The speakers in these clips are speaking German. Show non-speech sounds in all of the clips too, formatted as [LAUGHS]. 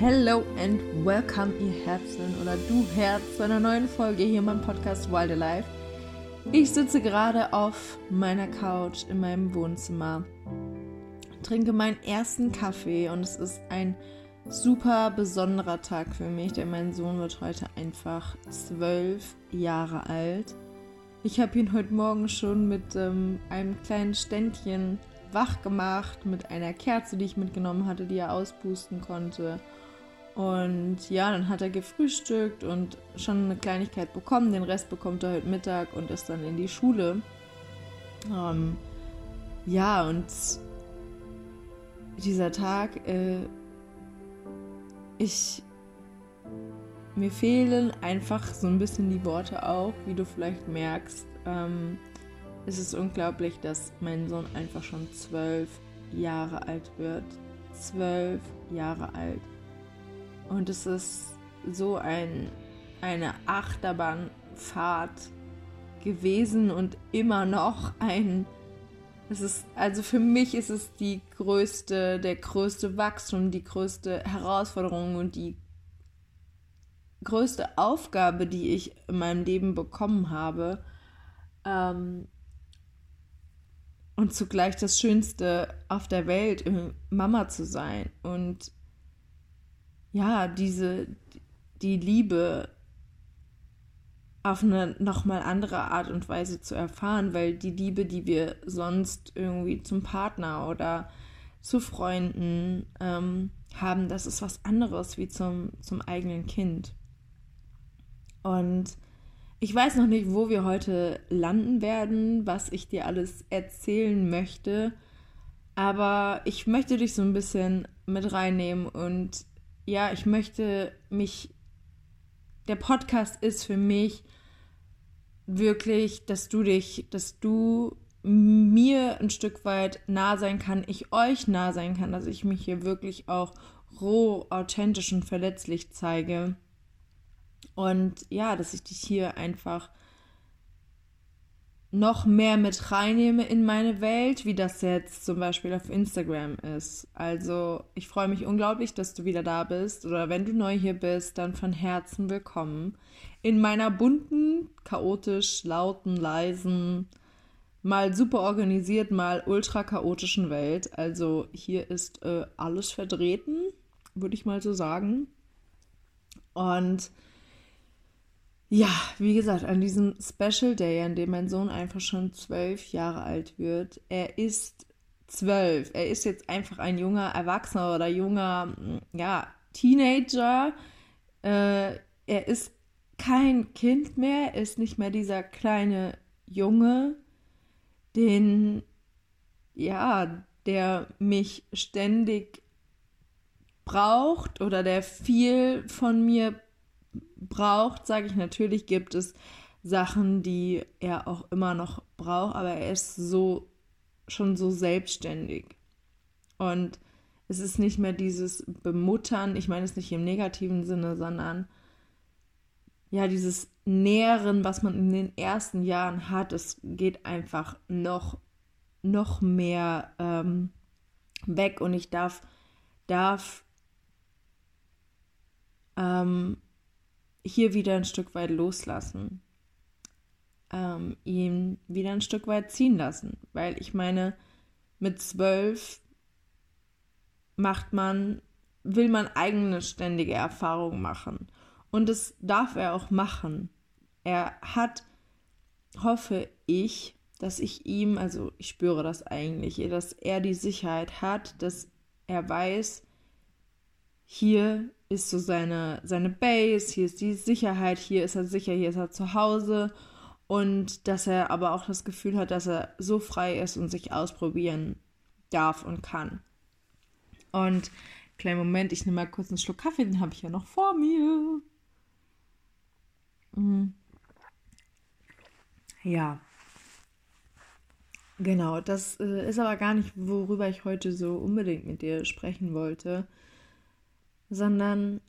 Hello and welcome, ihr Herzen oder du Herz, zu einer neuen Folge hier in meinem Podcast Wild Alive. Ich sitze gerade auf meiner Couch in meinem Wohnzimmer, trinke meinen ersten Kaffee und es ist ein super besonderer Tag für mich, denn mein Sohn wird heute einfach zwölf Jahre alt. Ich habe ihn heute Morgen schon mit ähm, einem kleinen Ständchen wach gemacht, mit einer Kerze, die ich mitgenommen hatte, die er auspusten konnte. Und ja, dann hat er gefrühstückt und schon eine Kleinigkeit bekommen. Den Rest bekommt er heute Mittag und ist dann in die Schule. Ähm, ja, und dieser Tag, äh, ich, mir fehlen einfach so ein bisschen die Worte auch, wie du vielleicht merkst. Ähm, es ist unglaublich, dass mein Sohn einfach schon zwölf Jahre alt wird. Zwölf Jahre alt. Und es ist so ein, eine Achterbahnfahrt gewesen und immer noch ein. Es ist, also für mich ist es die größte, der größte Wachstum, die größte Herausforderung und die größte Aufgabe, die ich in meinem Leben bekommen habe. Ähm, und zugleich das Schönste auf der Welt, Mama zu sein. Und ja, diese, die Liebe auf eine nochmal andere Art und Weise zu erfahren, weil die Liebe, die wir sonst irgendwie zum Partner oder zu Freunden ähm, haben, das ist was anderes wie zum, zum eigenen Kind. Und ich weiß noch nicht, wo wir heute landen werden, was ich dir alles erzählen möchte, aber ich möchte dich so ein bisschen mit reinnehmen und ja, ich möchte mich, der Podcast ist für mich wirklich, dass du dich, dass du mir ein Stück weit nah sein kann, ich euch nah sein kann, dass ich mich hier wirklich auch roh, authentisch und verletzlich zeige. Und ja, dass ich dich hier einfach noch mehr mit reinnehme in meine Welt, wie das jetzt zum Beispiel auf Instagram ist. Also ich freue mich unglaublich, dass du wieder da bist oder wenn du neu hier bist, dann von Herzen willkommen in meiner bunten, chaotisch, lauten, leisen, mal super organisiert, mal ultra chaotischen Welt. Also hier ist äh, alles vertreten, würde ich mal so sagen. Und ja, wie gesagt, an diesem Special Day, an dem mein Sohn einfach schon zwölf Jahre alt wird, er ist zwölf. Er ist jetzt einfach ein junger Erwachsener oder junger, ja, Teenager. Äh, er ist kein Kind mehr, er ist nicht mehr dieser kleine Junge, den, ja, der mich ständig braucht oder der viel von mir braucht sage ich natürlich, gibt es Sachen, die er auch immer noch braucht, aber er ist so schon so selbstständig. Und es ist nicht mehr dieses Bemuttern, ich meine es nicht im negativen Sinne, sondern ja, dieses Nähren, was man in den ersten Jahren hat, es geht einfach noch, noch mehr ähm, weg und ich darf, darf ähm, hier wieder ein Stück weit loslassen, ähm, ihn wieder ein Stück weit ziehen lassen. Weil ich meine, mit zwölf macht man, will man eigene ständige Erfahrungen machen. Und das darf er auch machen. Er hat, hoffe ich, dass ich ihm, also ich spüre das eigentlich, dass er die Sicherheit hat, dass er weiß, hier ist so seine, seine Base, hier ist die Sicherheit, hier ist er sicher, hier ist er zu Hause und dass er aber auch das Gefühl hat, dass er so frei ist und sich ausprobieren darf und kann. Und kleinen Moment, ich nehme mal kurz einen Schluck Kaffee, den habe ich ja noch vor mir. Mhm. Ja. Genau, das äh, ist aber gar nicht, worüber ich heute so unbedingt mit dir sprechen wollte sondern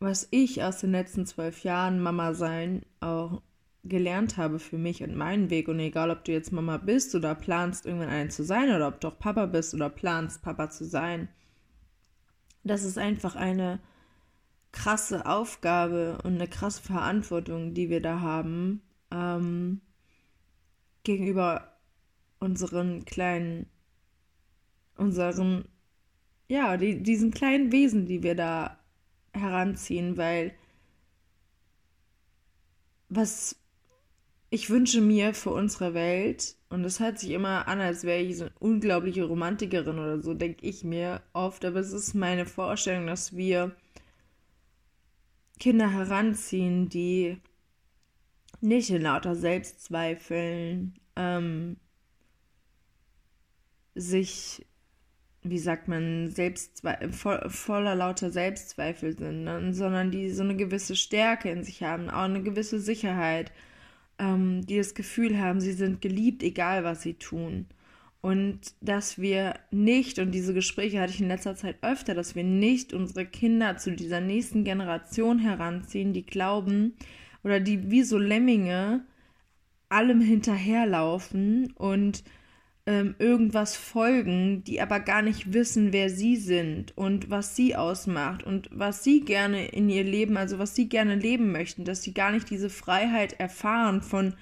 was ich aus den letzten zwölf Jahren Mama sein auch gelernt habe für mich und meinen Weg. Und egal, ob du jetzt Mama bist oder planst, irgendwann eine zu sein, oder ob du auch Papa bist oder planst, Papa zu sein, das ist einfach eine krasse Aufgabe und eine krasse Verantwortung, die wir da haben ähm, gegenüber unseren kleinen, unseren, ja, die, diesen kleinen Wesen, die wir da heranziehen, weil was ich wünsche mir für unsere Welt, und das hört sich immer an, als wäre ich so eine unglaubliche Romantikerin oder so, denke ich mir oft, aber es ist meine Vorstellung, dass wir Kinder heranziehen, die nicht in lauter Selbstzweifeln ähm, sich, wie sagt man, Selbstzwe vo voller lauter Selbstzweifel sind, ne? sondern die so eine gewisse Stärke in sich haben, auch eine gewisse Sicherheit ähm, die das Gefühl haben, sie sind geliebt, egal was sie tun. Und dass wir nicht, und diese Gespräche hatte ich in letzter Zeit öfter, dass wir nicht unsere Kinder zu dieser nächsten Generation heranziehen, die glauben oder die wie so Lemminge allem hinterherlaufen und ähm, irgendwas folgen, die aber gar nicht wissen, wer sie sind und was sie ausmacht und was sie gerne in ihr Leben, also was sie gerne leben möchten, dass sie gar nicht diese Freiheit erfahren von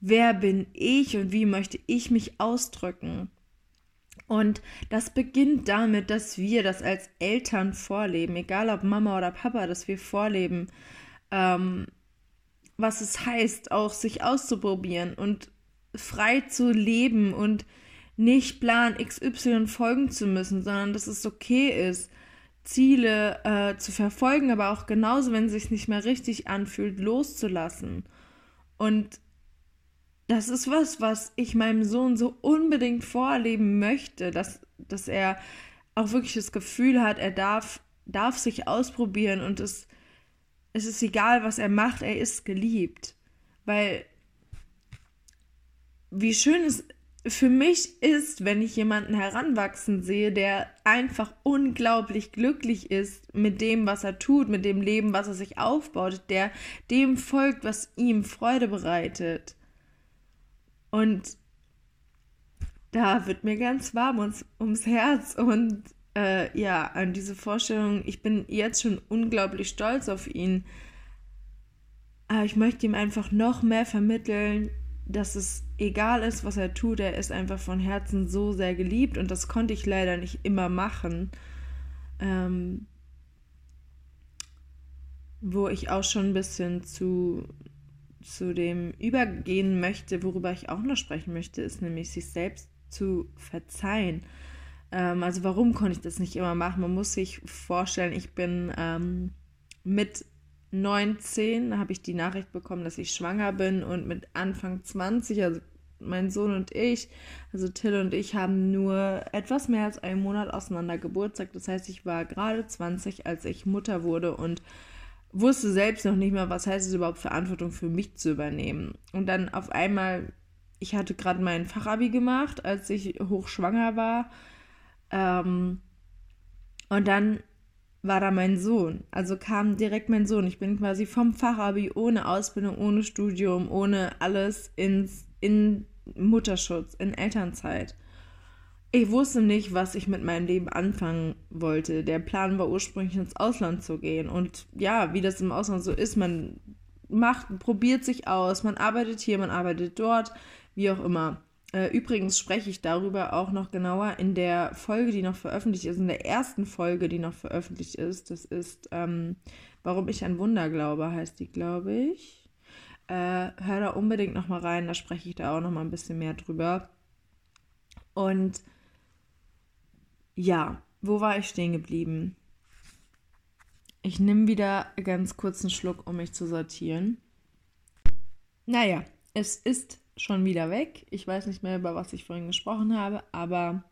wer bin ich und wie möchte ich mich ausdrücken. Und das beginnt damit, dass wir das als Eltern vorleben, egal ob Mama oder Papa, dass wir vorleben, ähm, was es heißt, auch sich auszuprobieren und frei zu leben und nicht Plan XY folgen zu müssen, sondern dass es okay ist, Ziele äh, zu verfolgen, aber auch genauso, wenn es sich nicht mehr richtig anfühlt, loszulassen. Und das ist was, was ich meinem Sohn so unbedingt vorleben möchte, dass, dass er auch wirklich das Gefühl hat, er darf, darf sich ausprobieren und es, es ist egal, was er macht, er ist geliebt. Weil wie schön es für mich ist, wenn ich jemanden heranwachsen sehe, der einfach unglaublich glücklich ist mit dem, was er tut, mit dem Leben, was er sich aufbaut, der dem folgt, was ihm Freude bereitet. Und da wird mir ganz warm ums, ums Herz und äh, ja, an diese Vorstellung, ich bin jetzt schon unglaublich stolz auf ihn. Aber ich möchte ihm einfach noch mehr vermitteln, dass es egal ist, was er tut, er ist einfach von Herzen so sehr geliebt und das konnte ich leider nicht immer machen. Ähm, wo ich auch schon ein bisschen zu, zu dem übergehen möchte, worüber ich auch noch sprechen möchte, ist nämlich sich selbst zu verzeihen. Ähm, also warum konnte ich das nicht immer machen? Man muss sich vorstellen, ich bin ähm, mit 19 habe ich die Nachricht bekommen, dass ich schwanger bin und mit Anfang 20, also mein Sohn und ich, also Till und ich, haben nur etwas mehr als einen Monat auseinander Geburtstag. Das heißt, ich war gerade 20, als ich Mutter wurde und wusste selbst noch nicht mal, was heißt es überhaupt, Verantwortung für mich zu übernehmen. Und dann auf einmal, ich hatte gerade mein Fachabi gemacht, als ich hochschwanger war. Ähm, und dann war da mein Sohn. Also kam direkt mein Sohn. Ich bin quasi vom Fachabi ohne Ausbildung, ohne Studium, ohne alles ins, in Mutterschutz, in Elternzeit. Ich wusste nicht, was ich mit meinem Leben anfangen wollte. Der Plan war ursprünglich ins Ausland zu gehen. Und ja, wie das im Ausland so ist, man macht, probiert sich aus, man arbeitet hier, man arbeitet dort, wie auch immer. Äh, übrigens spreche ich darüber auch noch genauer in der Folge, die noch veröffentlicht ist, in der ersten Folge, die noch veröffentlicht ist. Das ist, ähm, warum ich an Wunder glaube, heißt die, glaube ich. Äh, hör da unbedingt noch mal rein, da spreche ich da auch noch mal ein bisschen mehr drüber. Und ja, wo war ich stehen geblieben? Ich nehme wieder ganz kurz einen Schluck, um mich zu sortieren. Naja, es ist schon wieder weg. Ich weiß nicht mehr, über was ich vorhin gesprochen habe, aber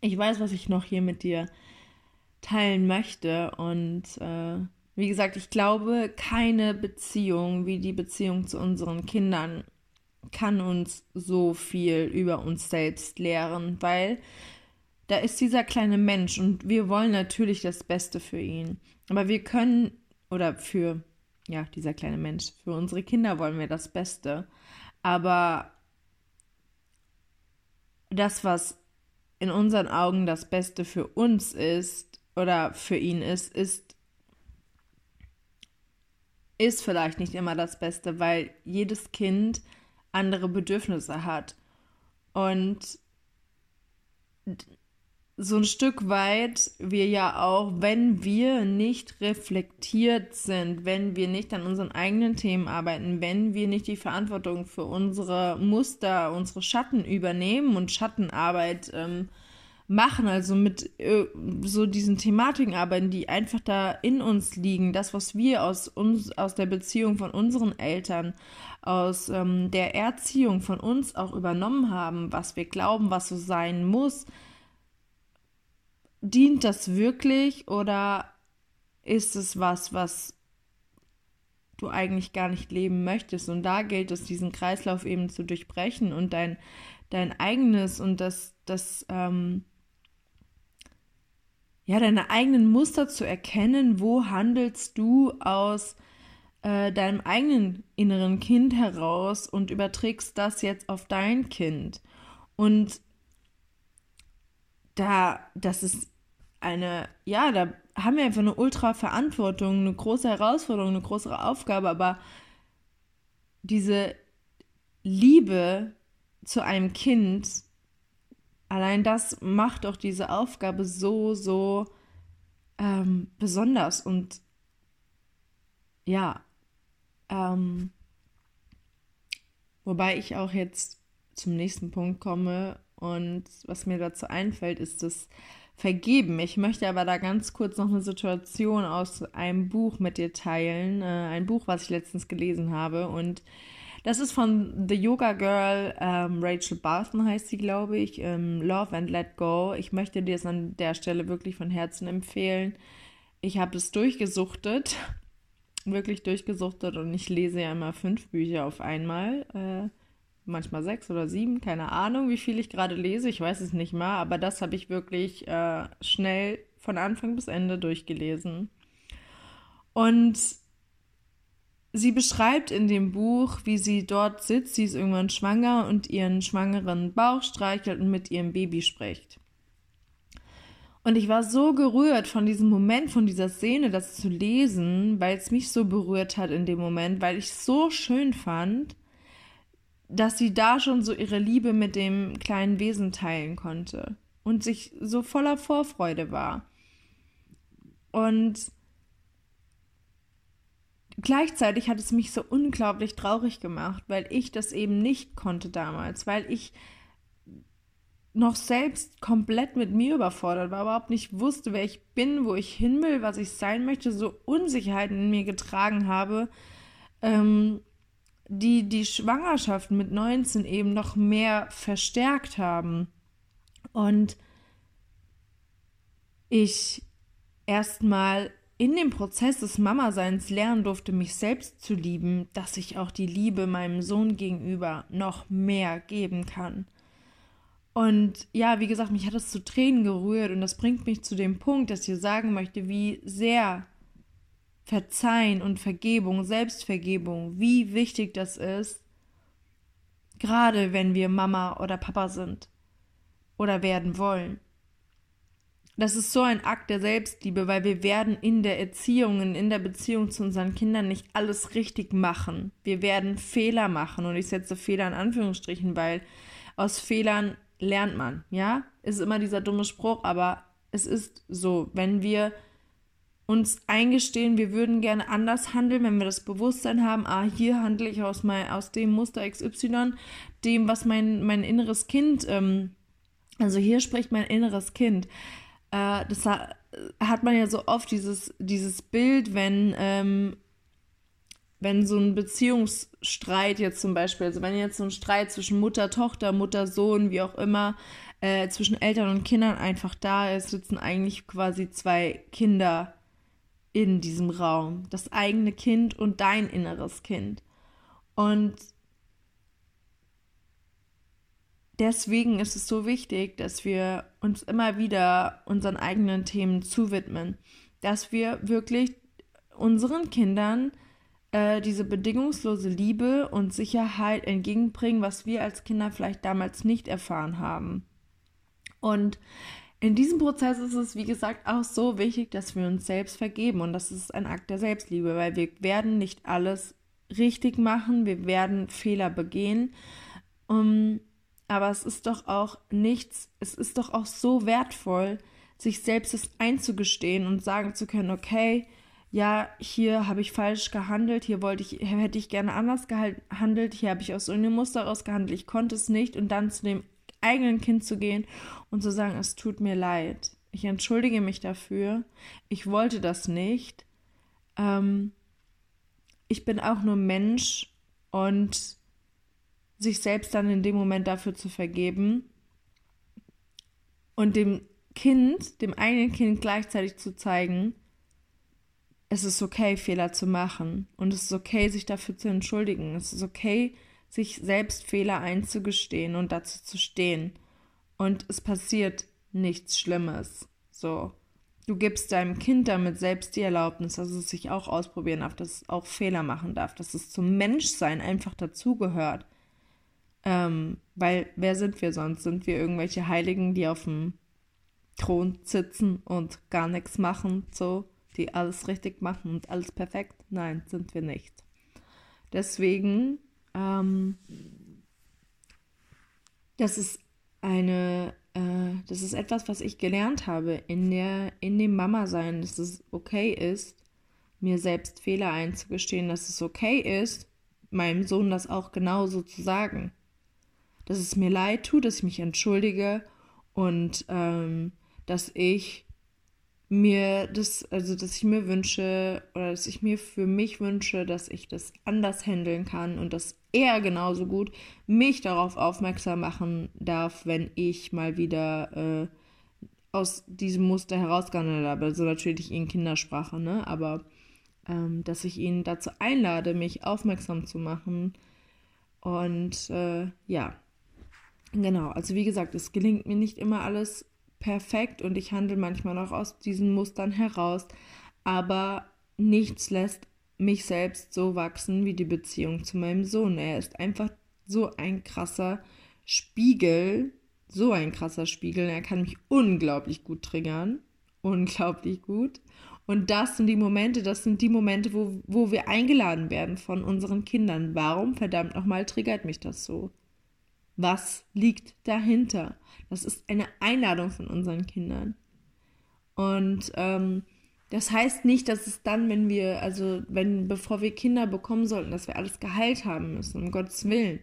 ich weiß, was ich noch hier mit dir teilen möchte. Und äh, wie gesagt, ich glaube, keine Beziehung wie die Beziehung zu unseren Kindern kann uns so viel über uns selbst lehren, weil da ist dieser kleine Mensch und wir wollen natürlich das Beste für ihn. Aber wir können, oder für, ja, dieser kleine Mensch, für unsere Kinder wollen wir das Beste. Aber das, was in unseren Augen das Beste für uns ist, oder für ihn ist, ist, ist vielleicht nicht immer das Beste, weil jedes Kind andere Bedürfnisse hat. Und so ein Stück weit wir ja auch, wenn wir nicht reflektiert sind, wenn wir nicht an unseren eigenen Themen arbeiten, wenn wir nicht die Verantwortung für unsere Muster, unsere Schatten übernehmen und Schattenarbeit ähm, machen, also mit äh, so diesen Thematiken arbeiten, die einfach da in uns liegen, das, was wir aus uns, aus der Beziehung von unseren Eltern, aus ähm, der Erziehung von uns auch übernommen haben, was wir glauben, was so sein muss, dient das wirklich oder ist es was, was du eigentlich gar nicht leben möchtest? Und da gilt es, diesen Kreislauf eben zu durchbrechen und dein, dein eigenes und das, das, ähm, ja, deine eigenen Muster zu erkennen, wo handelst du aus äh, deinem eigenen inneren Kind heraus und überträgst das jetzt auf dein Kind. Und da, das ist eine, ja, da haben wir einfach eine ultra Verantwortung, eine große Herausforderung, eine größere Aufgabe, aber diese Liebe zu einem Kind, allein das macht auch diese Aufgabe so, so ähm, besonders und ja, ähm, wobei ich auch jetzt zum nächsten Punkt komme und was mir dazu einfällt, ist das vergeben. Ich möchte aber da ganz kurz noch eine Situation aus einem Buch mit dir teilen. Äh, ein Buch, was ich letztens gelesen habe. Und das ist von The Yoga Girl, ähm, Rachel Barton heißt sie, glaube ich. Ähm, Love and Let Go. Ich möchte dir es an der Stelle wirklich von Herzen empfehlen. Ich habe es durchgesuchtet. [LAUGHS] Wirklich durchgesuchtet und ich lese ja immer fünf Bücher auf einmal. Äh, manchmal sechs oder sieben, keine Ahnung, wie viel ich gerade lese, ich weiß es nicht mal, aber das habe ich wirklich äh, schnell von Anfang bis Ende durchgelesen. Und sie beschreibt in dem Buch, wie sie dort sitzt, sie ist irgendwann schwanger und ihren schwangeren Bauch streichelt und mit ihrem Baby spricht. Und ich war so gerührt von diesem Moment, von dieser Szene, das zu lesen, weil es mich so berührt hat in dem Moment, weil ich es so schön fand dass sie da schon so ihre Liebe mit dem kleinen Wesen teilen konnte und sich so voller Vorfreude war. Und gleichzeitig hat es mich so unglaublich traurig gemacht, weil ich das eben nicht konnte damals, weil ich noch selbst komplett mit mir überfordert war, überhaupt nicht wusste, wer ich bin, wo ich hin will, was ich sein möchte, so Unsicherheiten in mir getragen habe, ähm, die die Schwangerschaft mit 19 eben noch mehr verstärkt haben. Und ich erstmal in dem Prozess des Mama-Seins lernen durfte, mich selbst zu lieben, dass ich auch die Liebe meinem Sohn gegenüber noch mehr geben kann. Und ja, wie gesagt, mich hat es zu Tränen gerührt und das bringt mich zu dem Punkt, dass ich sagen möchte, wie sehr Verzeihen und Vergebung, Selbstvergebung, wie wichtig das ist, gerade wenn wir Mama oder Papa sind oder werden wollen. Das ist so ein Akt der Selbstliebe, weil wir werden in der Erziehung, in der Beziehung zu unseren Kindern nicht alles richtig machen. Wir werden Fehler machen und ich setze Fehler in Anführungsstrichen, weil aus Fehlern lernt man, ja? Ist immer dieser dumme Spruch, aber es ist so, wenn wir uns eingestehen, wir würden gerne anders handeln, wenn wir das Bewusstsein haben, ah, hier handle ich aus, mein, aus dem Muster XY, dem, was mein, mein inneres Kind, ähm, also hier spricht mein inneres Kind. Äh, das hat man ja so oft dieses, dieses Bild, wenn, ähm, wenn so ein Beziehungsstreit jetzt zum Beispiel, also wenn jetzt so ein Streit zwischen Mutter, Tochter, Mutter, Sohn, wie auch immer, äh, zwischen Eltern und Kindern einfach da ist, sitzen eigentlich quasi zwei Kinder in diesem Raum. Das eigene Kind und dein inneres Kind. Und deswegen ist es so wichtig, dass wir uns immer wieder unseren eigenen Themen zuwidmen. Dass wir wirklich unseren Kindern äh, diese bedingungslose Liebe und Sicherheit entgegenbringen, was wir als Kinder vielleicht damals nicht erfahren haben. Und in diesem Prozess ist es, wie gesagt, auch so wichtig, dass wir uns selbst vergeben. Und das ist ein Akt der Selbstliebe, weil wir werden nicht alles richtig machen, wir werden Fehler begehen. Um, aber es ist doch auch nichts, es ist doch auch so wertvoll, sich selbst das einzugestehen und sagen zu können, okay, ja, hier habe ich falsch gehandelt, hier wollte ich, hätte ich gerne anders gehandelt, hier habe ich aus irgendeinem Muster rausgehandelt, ich konnte es nicht und dann zu dem eigenen Kind zu gehen und zu sagen, es tut mir leid, ich entschuldige mich dafür, ich wollte das nicht, ähm, ich bin auch nur Mensch und sich selbst dann in dem Moment dafür zu vergeben und dem Kind, dem eigenen Kind gleichzeitig zu zeigen, es ist okay, Fehler zu machen. Und es ist okay, sich dafür zu entschuldigen. Es ist okay, sich selbst Fehler einzugestehen und dazu zu stehen. Und es passiert nichts Schlimmes. So. Du gibst deinem Kind damit selbst die Erlaubnis, dass es sich auch ausprobieren darf, dass es auch Fehler machen darf, dass es zum Menschsein einfach dazugehört. Ähm, weil wer sind wir sonst? Sind wir irgendwelche Heiligen, die auf dem Thron sitzen und gar nichts machen, so, die alles richtig machen und alles perfekt? Nein, sind wir nicht. Deswegen, ähm, das ist eine, äh, das ist etwas, was ich gelernt habe in der, in dem Mama-Sein, dass es okay ist, mir selbst Fehler einzugestehen, dass es okay ist, meinem Sohn das auch genauso zu sagen. Dass es mir leid tut, dass ich mich entschuldige und ähm, dass ich mir das, also dass ich mir wünsche oder dass ich mir für mich wünsche, dass ich das anders handeln kann und dass er genauso gut mich darauf aufmerksam machen darf, wenn ich mal wieder äh, aus diesem Muster herausgehandelt habe. Also natürlich in Kindersprache, ne? Aber ähm, dass ich ihn dazu einlade, mich aufmerksam zu machen. Und äh, ja, genau. Also wie gesagt, es gelingt mir nicht immer alles perfekt und ich handle manchmal noch aus diesen Mustern heraus, aber nichts lässt mich selbst so wachsen wie die Beziehung zu meinem Sohn. Er ist einfach so ein krasser Spiegel, so ein krasser Spiegel. Er kann mich unglaublich gut triggern, unglaublich gut. Und das sind die Momente, das sind die Momente, wo, wo wir eingeladen werden von unseren Kindern. Warum verdammt nochmal triggert mich das so? Was liegt dahinter? Das ist eine Einladung von unseren Kindern. Und ähm, das heißt nicht, dass es dann, wenn wir, also wenn, bevor wir Kinder bekommen sollten, dass wir alles geheilt haben müssen, um Gottes Willen.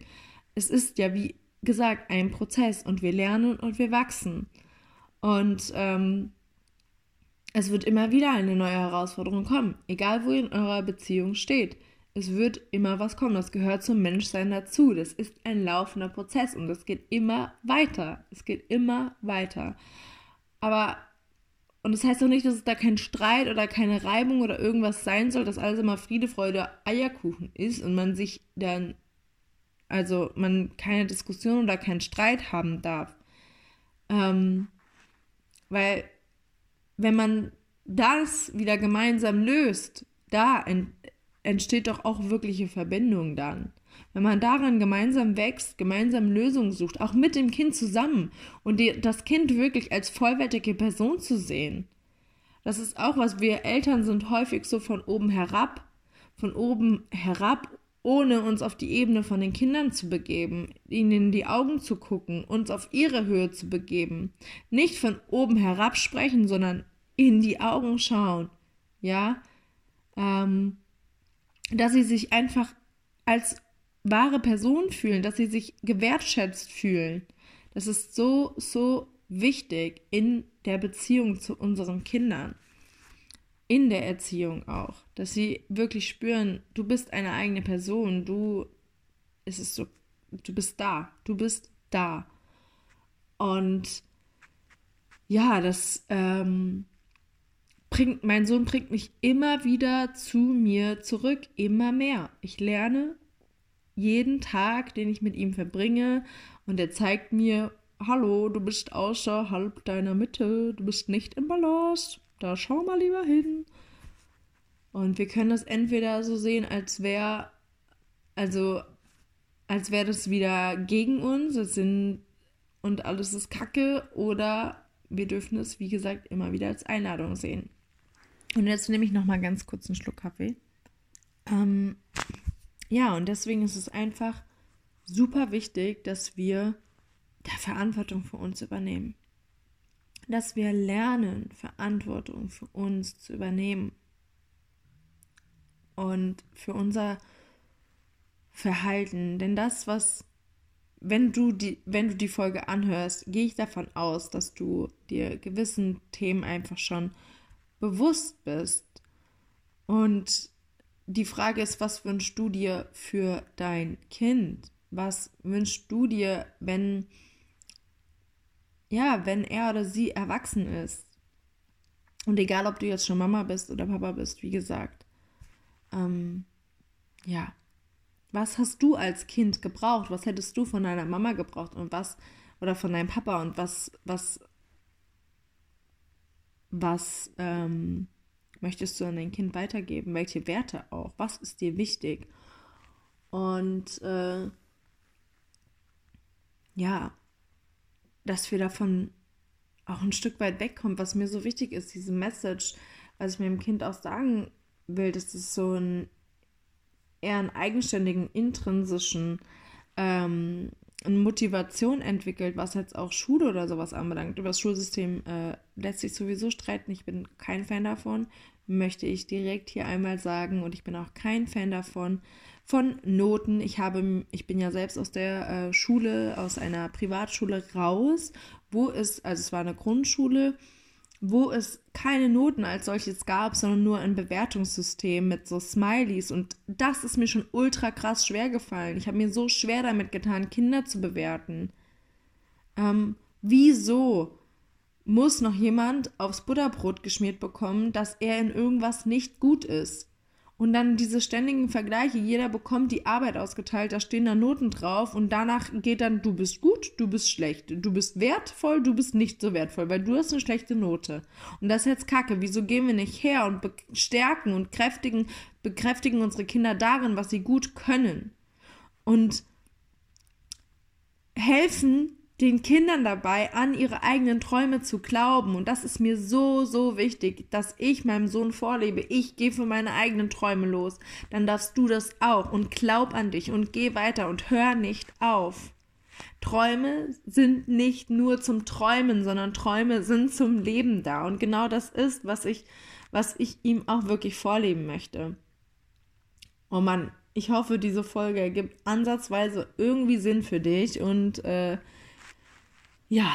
Es ist ja, wie gesagt, ein Prozess und wir lernen und wir wachsen. Und ähm, es wird immer wieder eine neue Herausforderung kommen, egal wo ihr in eurer Beziehung steht. Es wird immer was kommen. Das gehört zum Menschsein dazu. Das ist ein laufender Prozess und es geht immer weiter. Es geht immer weiter. Aber, und das heißt auch nicht, dass es da kein Streit oder keine Reibung oder irgendwas sein soll, dass alles immer Friede, Freude, Eierkuchen ist und man sich dann, also man keine Diskussion oder keinen Streit haben darf. Ähm, weil, wenn man das wieder gemeinsam löst, da entsteht doch auch wirkliche Verbindung dann. Wenn man daran gemeinsam wächst, gemeinsam Lösungen sucht, auch mit dem Kind zusammen und die, das Kind wirklich als vollwertige Person zu sehen. Das ist auch was, wir Eltern sind häufig so von oben herab, von oben herab, ohne uns auf die Ebene von den Kindern zu begeben, ihnen in die Augen zu gucken, uns auf ihre Höhe zu begeben. Nicht von oben herab sprechen, sondern in die Augen schauen. Ja, ähm, dass sie sich einfach als wahre Person fühlen, dass sie sich gewertschätzt fühlen. Das ist so, so wichtig in der Beziehung zu unseren Kindern. In der Erziehung auch. Dass sie wirklich spüren, du bist eine eigene Person, du, es ist so, du bist da, du bist da. Und ja, das, ähm, bringt, mein Sohn bringt mich immer wieder zu mir zurück, immer mehr. Ich lerne jeden Tag, den ich mit ihm verbringe, und er zeigt mir, hallo, du bist außerhalb deiner Mitte, du bist nicht im Balance, da schau mal lieber hin. Und wir können das entweder so sehen, als wäre, also, als wäre das wieder gegen uns, das sind, und alles ist Kacke, oder wir dürfen es, wie gesagt, immer wieder als Einladung sehen. Und jetzt nehme ich noch mal ganz kurz einen Schluck Kaffee. Ähm, ja, und deswegen ist es einfach super wichtig, dass wir da Verantwortung für uns übernehmen. Dass wir lernen, Verantwortung für uns zu übernehmen. Und für unser Verhalten. Denn das, was, wenn du die, wenn du die Folge anhörst, gehe ich davon aus, dass du dir gewissen Themen einfach schon bewusst bist. Und die Frage ist, was wünschst du dir für dein Kind? Was wünschst du dir, wenn ja, wenn er oder sie erwachsen ist? Und egal, ob du jetzt schon Mama bist oder Papa bist, wie gesagt, ähm, ja, was hast du als Kind gebraucht? Was hättest du von deiner Mama gebraucht und was oder von deinem Papa und was was was ähm, möchtest du an dein Kind weitergeben? Welche Werte auch? Was ist dir wichtig? Und äh, ja, dass wir davon auch ein Stück weit wegkommen, was mir so wichtig ist, diese Message, was ich meinem Kind auch sagen will, dass es so ein eher einen eigenständigen, intrinsischen ähm, Motivation entwickelt, was jetzt auch Schule oder sowas anbelangt. Über das Schulsystem äh, lässt sich sowieso streiten. Ich bin kein Fan davon, möchte ich direkt hier einmal sagen. Und ich bin auch kein Fan davon, von Noten. Ich habe, ich bin ja selbst aus der äh, Schule, aus einer Privatschule raus, wo es, also es war eine Grundschule, wo es keine Noten als solches gab, sondern nur ein Bewertungssystem mit so Smileys. Und das ist mir schon ultra krass schwer gefallen. Ich habe mir so schwer damit getan, Kinder zu bewerten. Ähm, wieso muss noch jemand aufs Butterbrot geschmiert bekommen, dass er in irgendwas nicht gut ist? Und dann diese ständigen Vergleiche, jeder bekommt die Arbeit ausgeteilt, da stehen da Noten drauf und danach geht dann, du bist gut, du bist schlecht, du bist wertvoll, du bist nicht so wertvoll, weil du hast eine schlechte Note. Und das ist jetzt kacke. Wieso gehen wir nicht her und bestärken und kräftigen, bekräftigen unsere Kinder darin, was sie gut können? Und helfen den Kindern dabei, an ihre eigenen Träume zu glauben. Und das ist mir so, so wichtig, dass ich meinem Sohn vorlebe. Ich gehe für meine eigenen Träume los. Dann darfst du das auch. Und glaub an dich und geh weiter und hör nicht auf. Träume sind nicht nur zum Träumen, sondern Träume sind zum Leben da. Und genau das ist, was ich, was ich ihm auch wirklich vorleben möchte. Oh Mann, ich hoffe, diese Folge ergibt ansatzweise irgendwie Sinn für dich und äh, ja,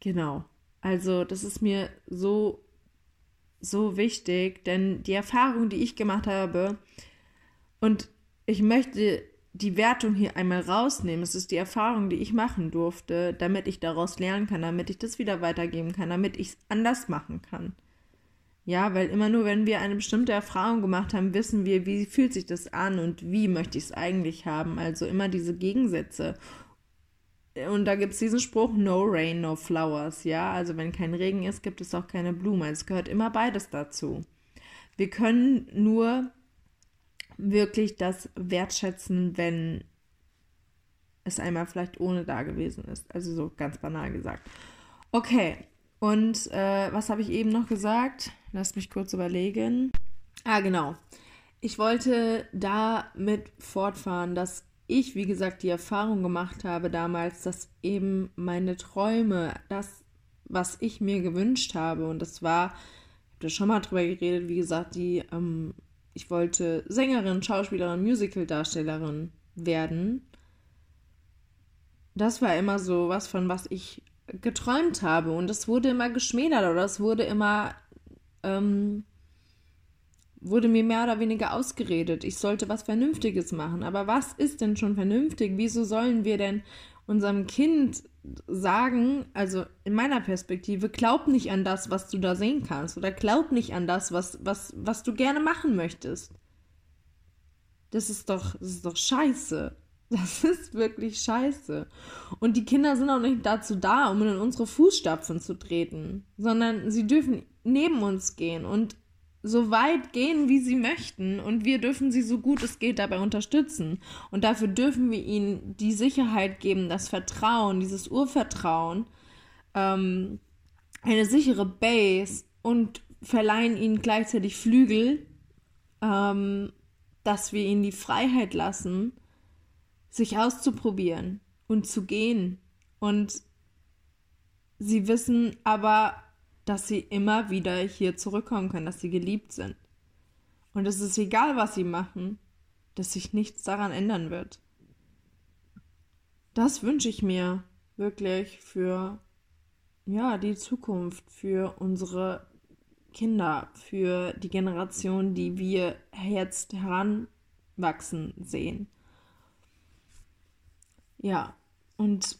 genau. Also das ist mir so, so wichtig, denn die Erfahrung, die ich gemacht habe, und ich möchte die Wertung hier einmal rausnehmen. Es ist die Erfahrung, die ich machen durfte, damit ich daraus lernen kann, damit ich das wieder weitergeben kann, damit ich es anders machen kann. Ja, weil immer nur, wenn wir eine bestimmte Erfahrung gemacht haben, wissen wir, wie fühlt sich das an und wie möchte ich es eigentlich haben. Also immer diese Gegensätze. Und da gibt es diesen Spruch, no rain, no flowers, ja. Also wenn kein Regen ist, gibt es auch keine Blume. Es gehört immer beides dazu. Wir können nur wirklich das wertschätzen, wenn es einmal vielleicht ohne da gewesen ist. Also so ganz banal gesagt. Okay, und äh, was habe ich eben noch gesagt? Lass mich kurz überlegen. Ah, genau. Ich wollte damit fortfahren, dass ich, wie gesagt, die Erfahrung gemacht habe damals, dass eben meine Träume, das, was ich mir gewünscht habe, und das war, ich habe da schon mal drüber geredet, wie gesagt, die, ähm, ich wollte Sängerin, Schauspielerin, Musicaldarstellerin werden. Das war immer so was, von was ich geträumt habe. Und es wurde immer geschmälert oder es wurde immer ähm, wurde mir mehr oder weniger ausgeredet, ich sollte was Vernünftiges machen. Aber was ist denn schon vernünftig? Wieso sollen wir denn unserem Kind sagen, also in meiner Perspektive, glaub nicht an das, was du da sehen kannst oder glaub nicht an das, was, was, was du gerne machen möchtest. Das ist doch, das ist doch scheiße. [LAUGHS] Das ist wirklich scheiße. Und die Kinder sind auch nicht dazu da, um in unsere Fußstapfen zu treten, sondern sie dürfen neben uns gehen und so weit gehen, wie sie möchten und wir dürfen sie so gut es geht dabei unterstützen. Und dafür dürfen wir ihnen die Sicherheit geben, das Vertrauen, dieses Urvertrauen, ähm, eine sichere Base und verleihen ihnen gleichzeitig Flügel, ähm, dass wir ihnen die Freiheit lassen, sich auszuprobieren und zu gehen. Und sie wissen aber, dass sie immer wieder hier zurückkommen können, dass sie geliebt sind. Und es ist egal, was sie machen, dass sich nichts daran ändern wird. Das wünsche ich mir wirklich für ja, die Zukunft, für unsere Kinder, für die Generation, die wir jetzt heranwachsen sehen. Ja, und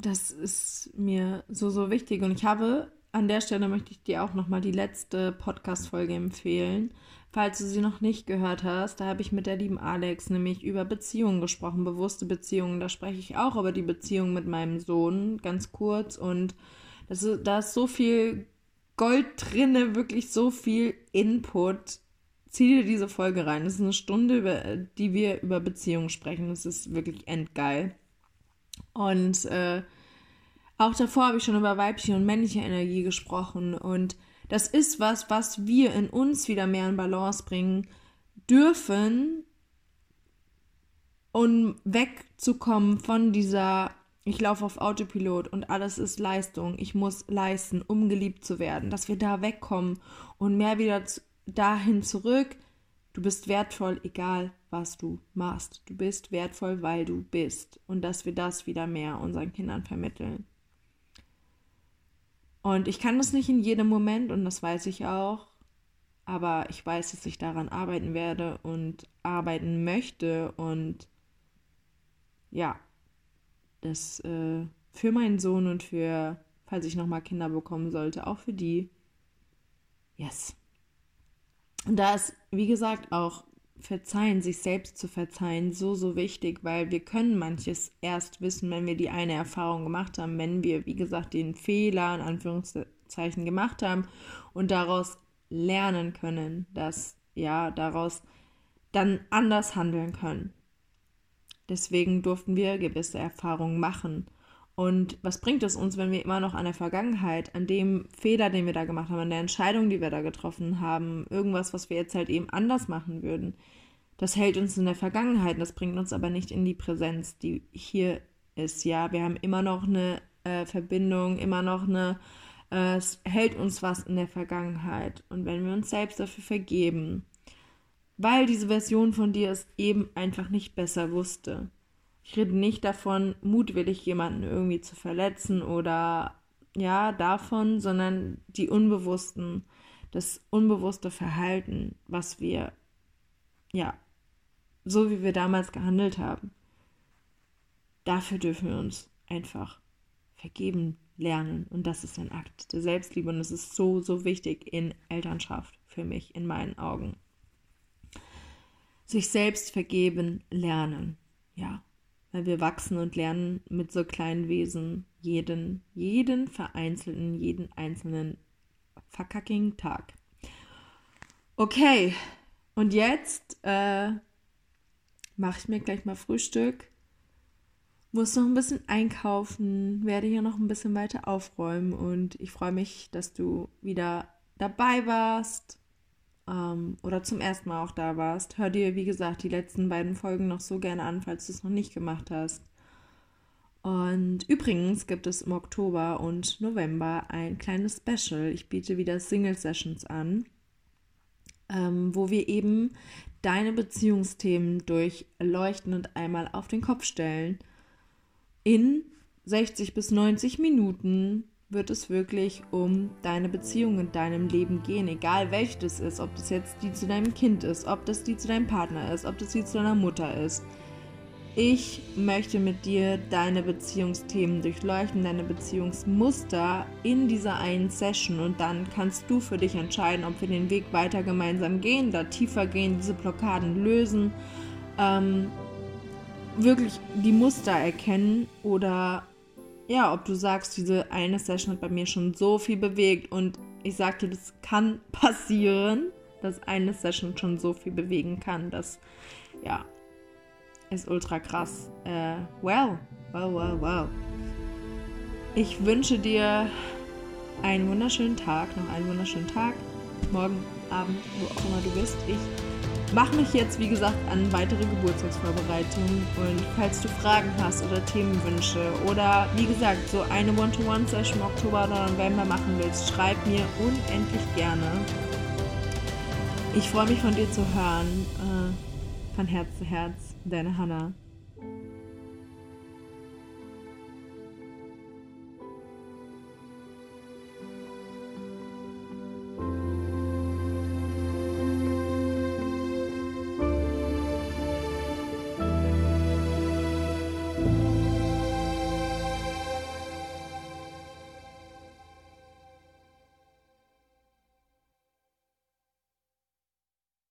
das ist mir so, so wichtig. Und ich habe an der Stelle möchte ich dir auch nochmal die letzte Podcast-Folge empfehlen. Falls du sie noch nicht gehört hast, da habe ich mit der lieben Alex nämlich über Beziehungen gesprochen, bewusste Beziehungen. Da spreche ich auch über die Beziehung mit meinem Sohn, ganz kurz. Und das ist, da ist so viel Gold drinne, wirklich so viel Input. Zieh dir diese Folge rein. Das ist eine Stunde, über die wir über Beziehungen sprechen. Das ist wirklich endgeil. Und äh, auch davor habe ich schon über weibliche und männliche Energie gesprochen. Und das ist was, was wir in uns wieder mehr in Balance bringen dürfen, um wegzukommen von dieser ich laufe auf Autopilot und alles ist Leistung. Ich muss leisten, um geliebt zu werden. Dass wir da wegkommen und mehr wieder dahin zurück. Du bist wertvoll, egal was du machst. Du bist wertvoll, weil du bist. Und dass wir das wieder mehr unseren Kindern vermitteln. Und ich kann das nicht in jedem Moment und das weiß ich auch. Aber ich weiß, dass ich daran arbeiten werde und arbeiten möchte. Und ja, das äh, für meinen Sohn und für, falls ich nochmal Kinder bekommen sollte, auch für die. Yes. Und da ist, wie gesagt, auch Verzeihen, sich selbst zu verzeihen, so, so wichtig, weil wir können manches erst wissen, wenn wir die eine Erfahrung gemacht haben, wenn wir, wie gesagt, den Fehler in Anführungszeichen gemacht haben und daraus lernen können, dass, ja, daraus dann anders handeln können. Deswegen durften wir gewisse Erfahrungen machen. Und was bringt es uns, wenn wir immer noch an der Vergangenheit, an dem Fehler, den wir da gemacht haben, an der Entscheidung, die wir da getroffen haben, irgendwas, was wir jetzt halt eben anders machen würden, das hält uns in der Vergangenheit, das bringt uns aber nicht in die Präsenz, die hier ist. Ja, wir haben immer noch eine äh, Verbindung, immer noch eine, äh, es hält uns was in der Vergangenheit. Und wenn wir uns selbst dafür vergeben, weil diese Version von dir es eben einfach nicht besser wusste. Ich rede nicht davon, mutwillig jemanden irgendwie zu verletzen oder ja, davon, sondern die unbewussten, das unbewusste Verhalten, was wir, ja, so wie wir damals gehandelt haben. Dafür dürfen wir uns einfach vergeben lernen. Und das ist ein Akt der Selbstliebe. Und es ist so, so wichtig in Elternschaft für mich, in meinen Augen sich selbst vergeben lernen. Ja, weil wir wachsen und lernen mit so kleinen Wesen jeden, jeden vereinzelten, jeden einzelnen verkacking Tag. Okay, und jetzt äh, mache ich mir gleich mal Frühstück. Muss noch ein bisschen einkaufen, werde hier noch ein bisschen weiter aufräumen und ich freue mich, dass du wieder dabei warst ähm, oder zum ersten Mal auch da warst, hör dir, wie gesagt, die letzten beiden Folgen noch so gerne an, falls du es noch nicht gemacht hast. Und übrigens gibt es im Oktober und November ein kleines Special. Ich biete wieder Single Sessions an, ähm, wo wir eben deine Beziehungsthemen durchleuchten und einmal auf den Kopf stellen. In 60 bis 90 Minuten wird es wirklich um deine Beziehung in deinem Leben gehen, egal welche das ist, ob das jetzt die zu deinem Kind ist, ob das die zu deinem Partner ist, ob das die zu deiner Mutter ist. Ich möchte mit dir deine Beziehungsthemen durchleuchten, deine Beziehungsmuster in dieser einen Session und dann kannst du für dich entscheiden, ob wir den Weg weiter gemeinsam gehen, da tiefer gehen, diese Blockaden lösen, ähm, wirklich die Muster erkennen oder ja, ob du sagst, diese eine Session hat bei mir schon so viel bewegt und ich sagte, das kann [LAUGHS] passieren, dass eine Session schon so viel bewegen kann. Das, ja, ist ultra krass. Äh, well, well, well, well. Ich wünsche dir einen wunderschönen Tag, noch einen wunderschönen Tag, morgen Abend, wo auch immer du bist. Ich mache mich jetzt, wie gesagt, an weitere Geburtstagsvorbereitungen und falls du Fragen hast oder Themenwünsche oder wie gesagt, so eine One-to-One-Session im Oktober oder November machen willst, schreib mir unendlich gerne. Ich freue mich von dir zu hören. Äh, von Herz zu Herz, deine Hannah.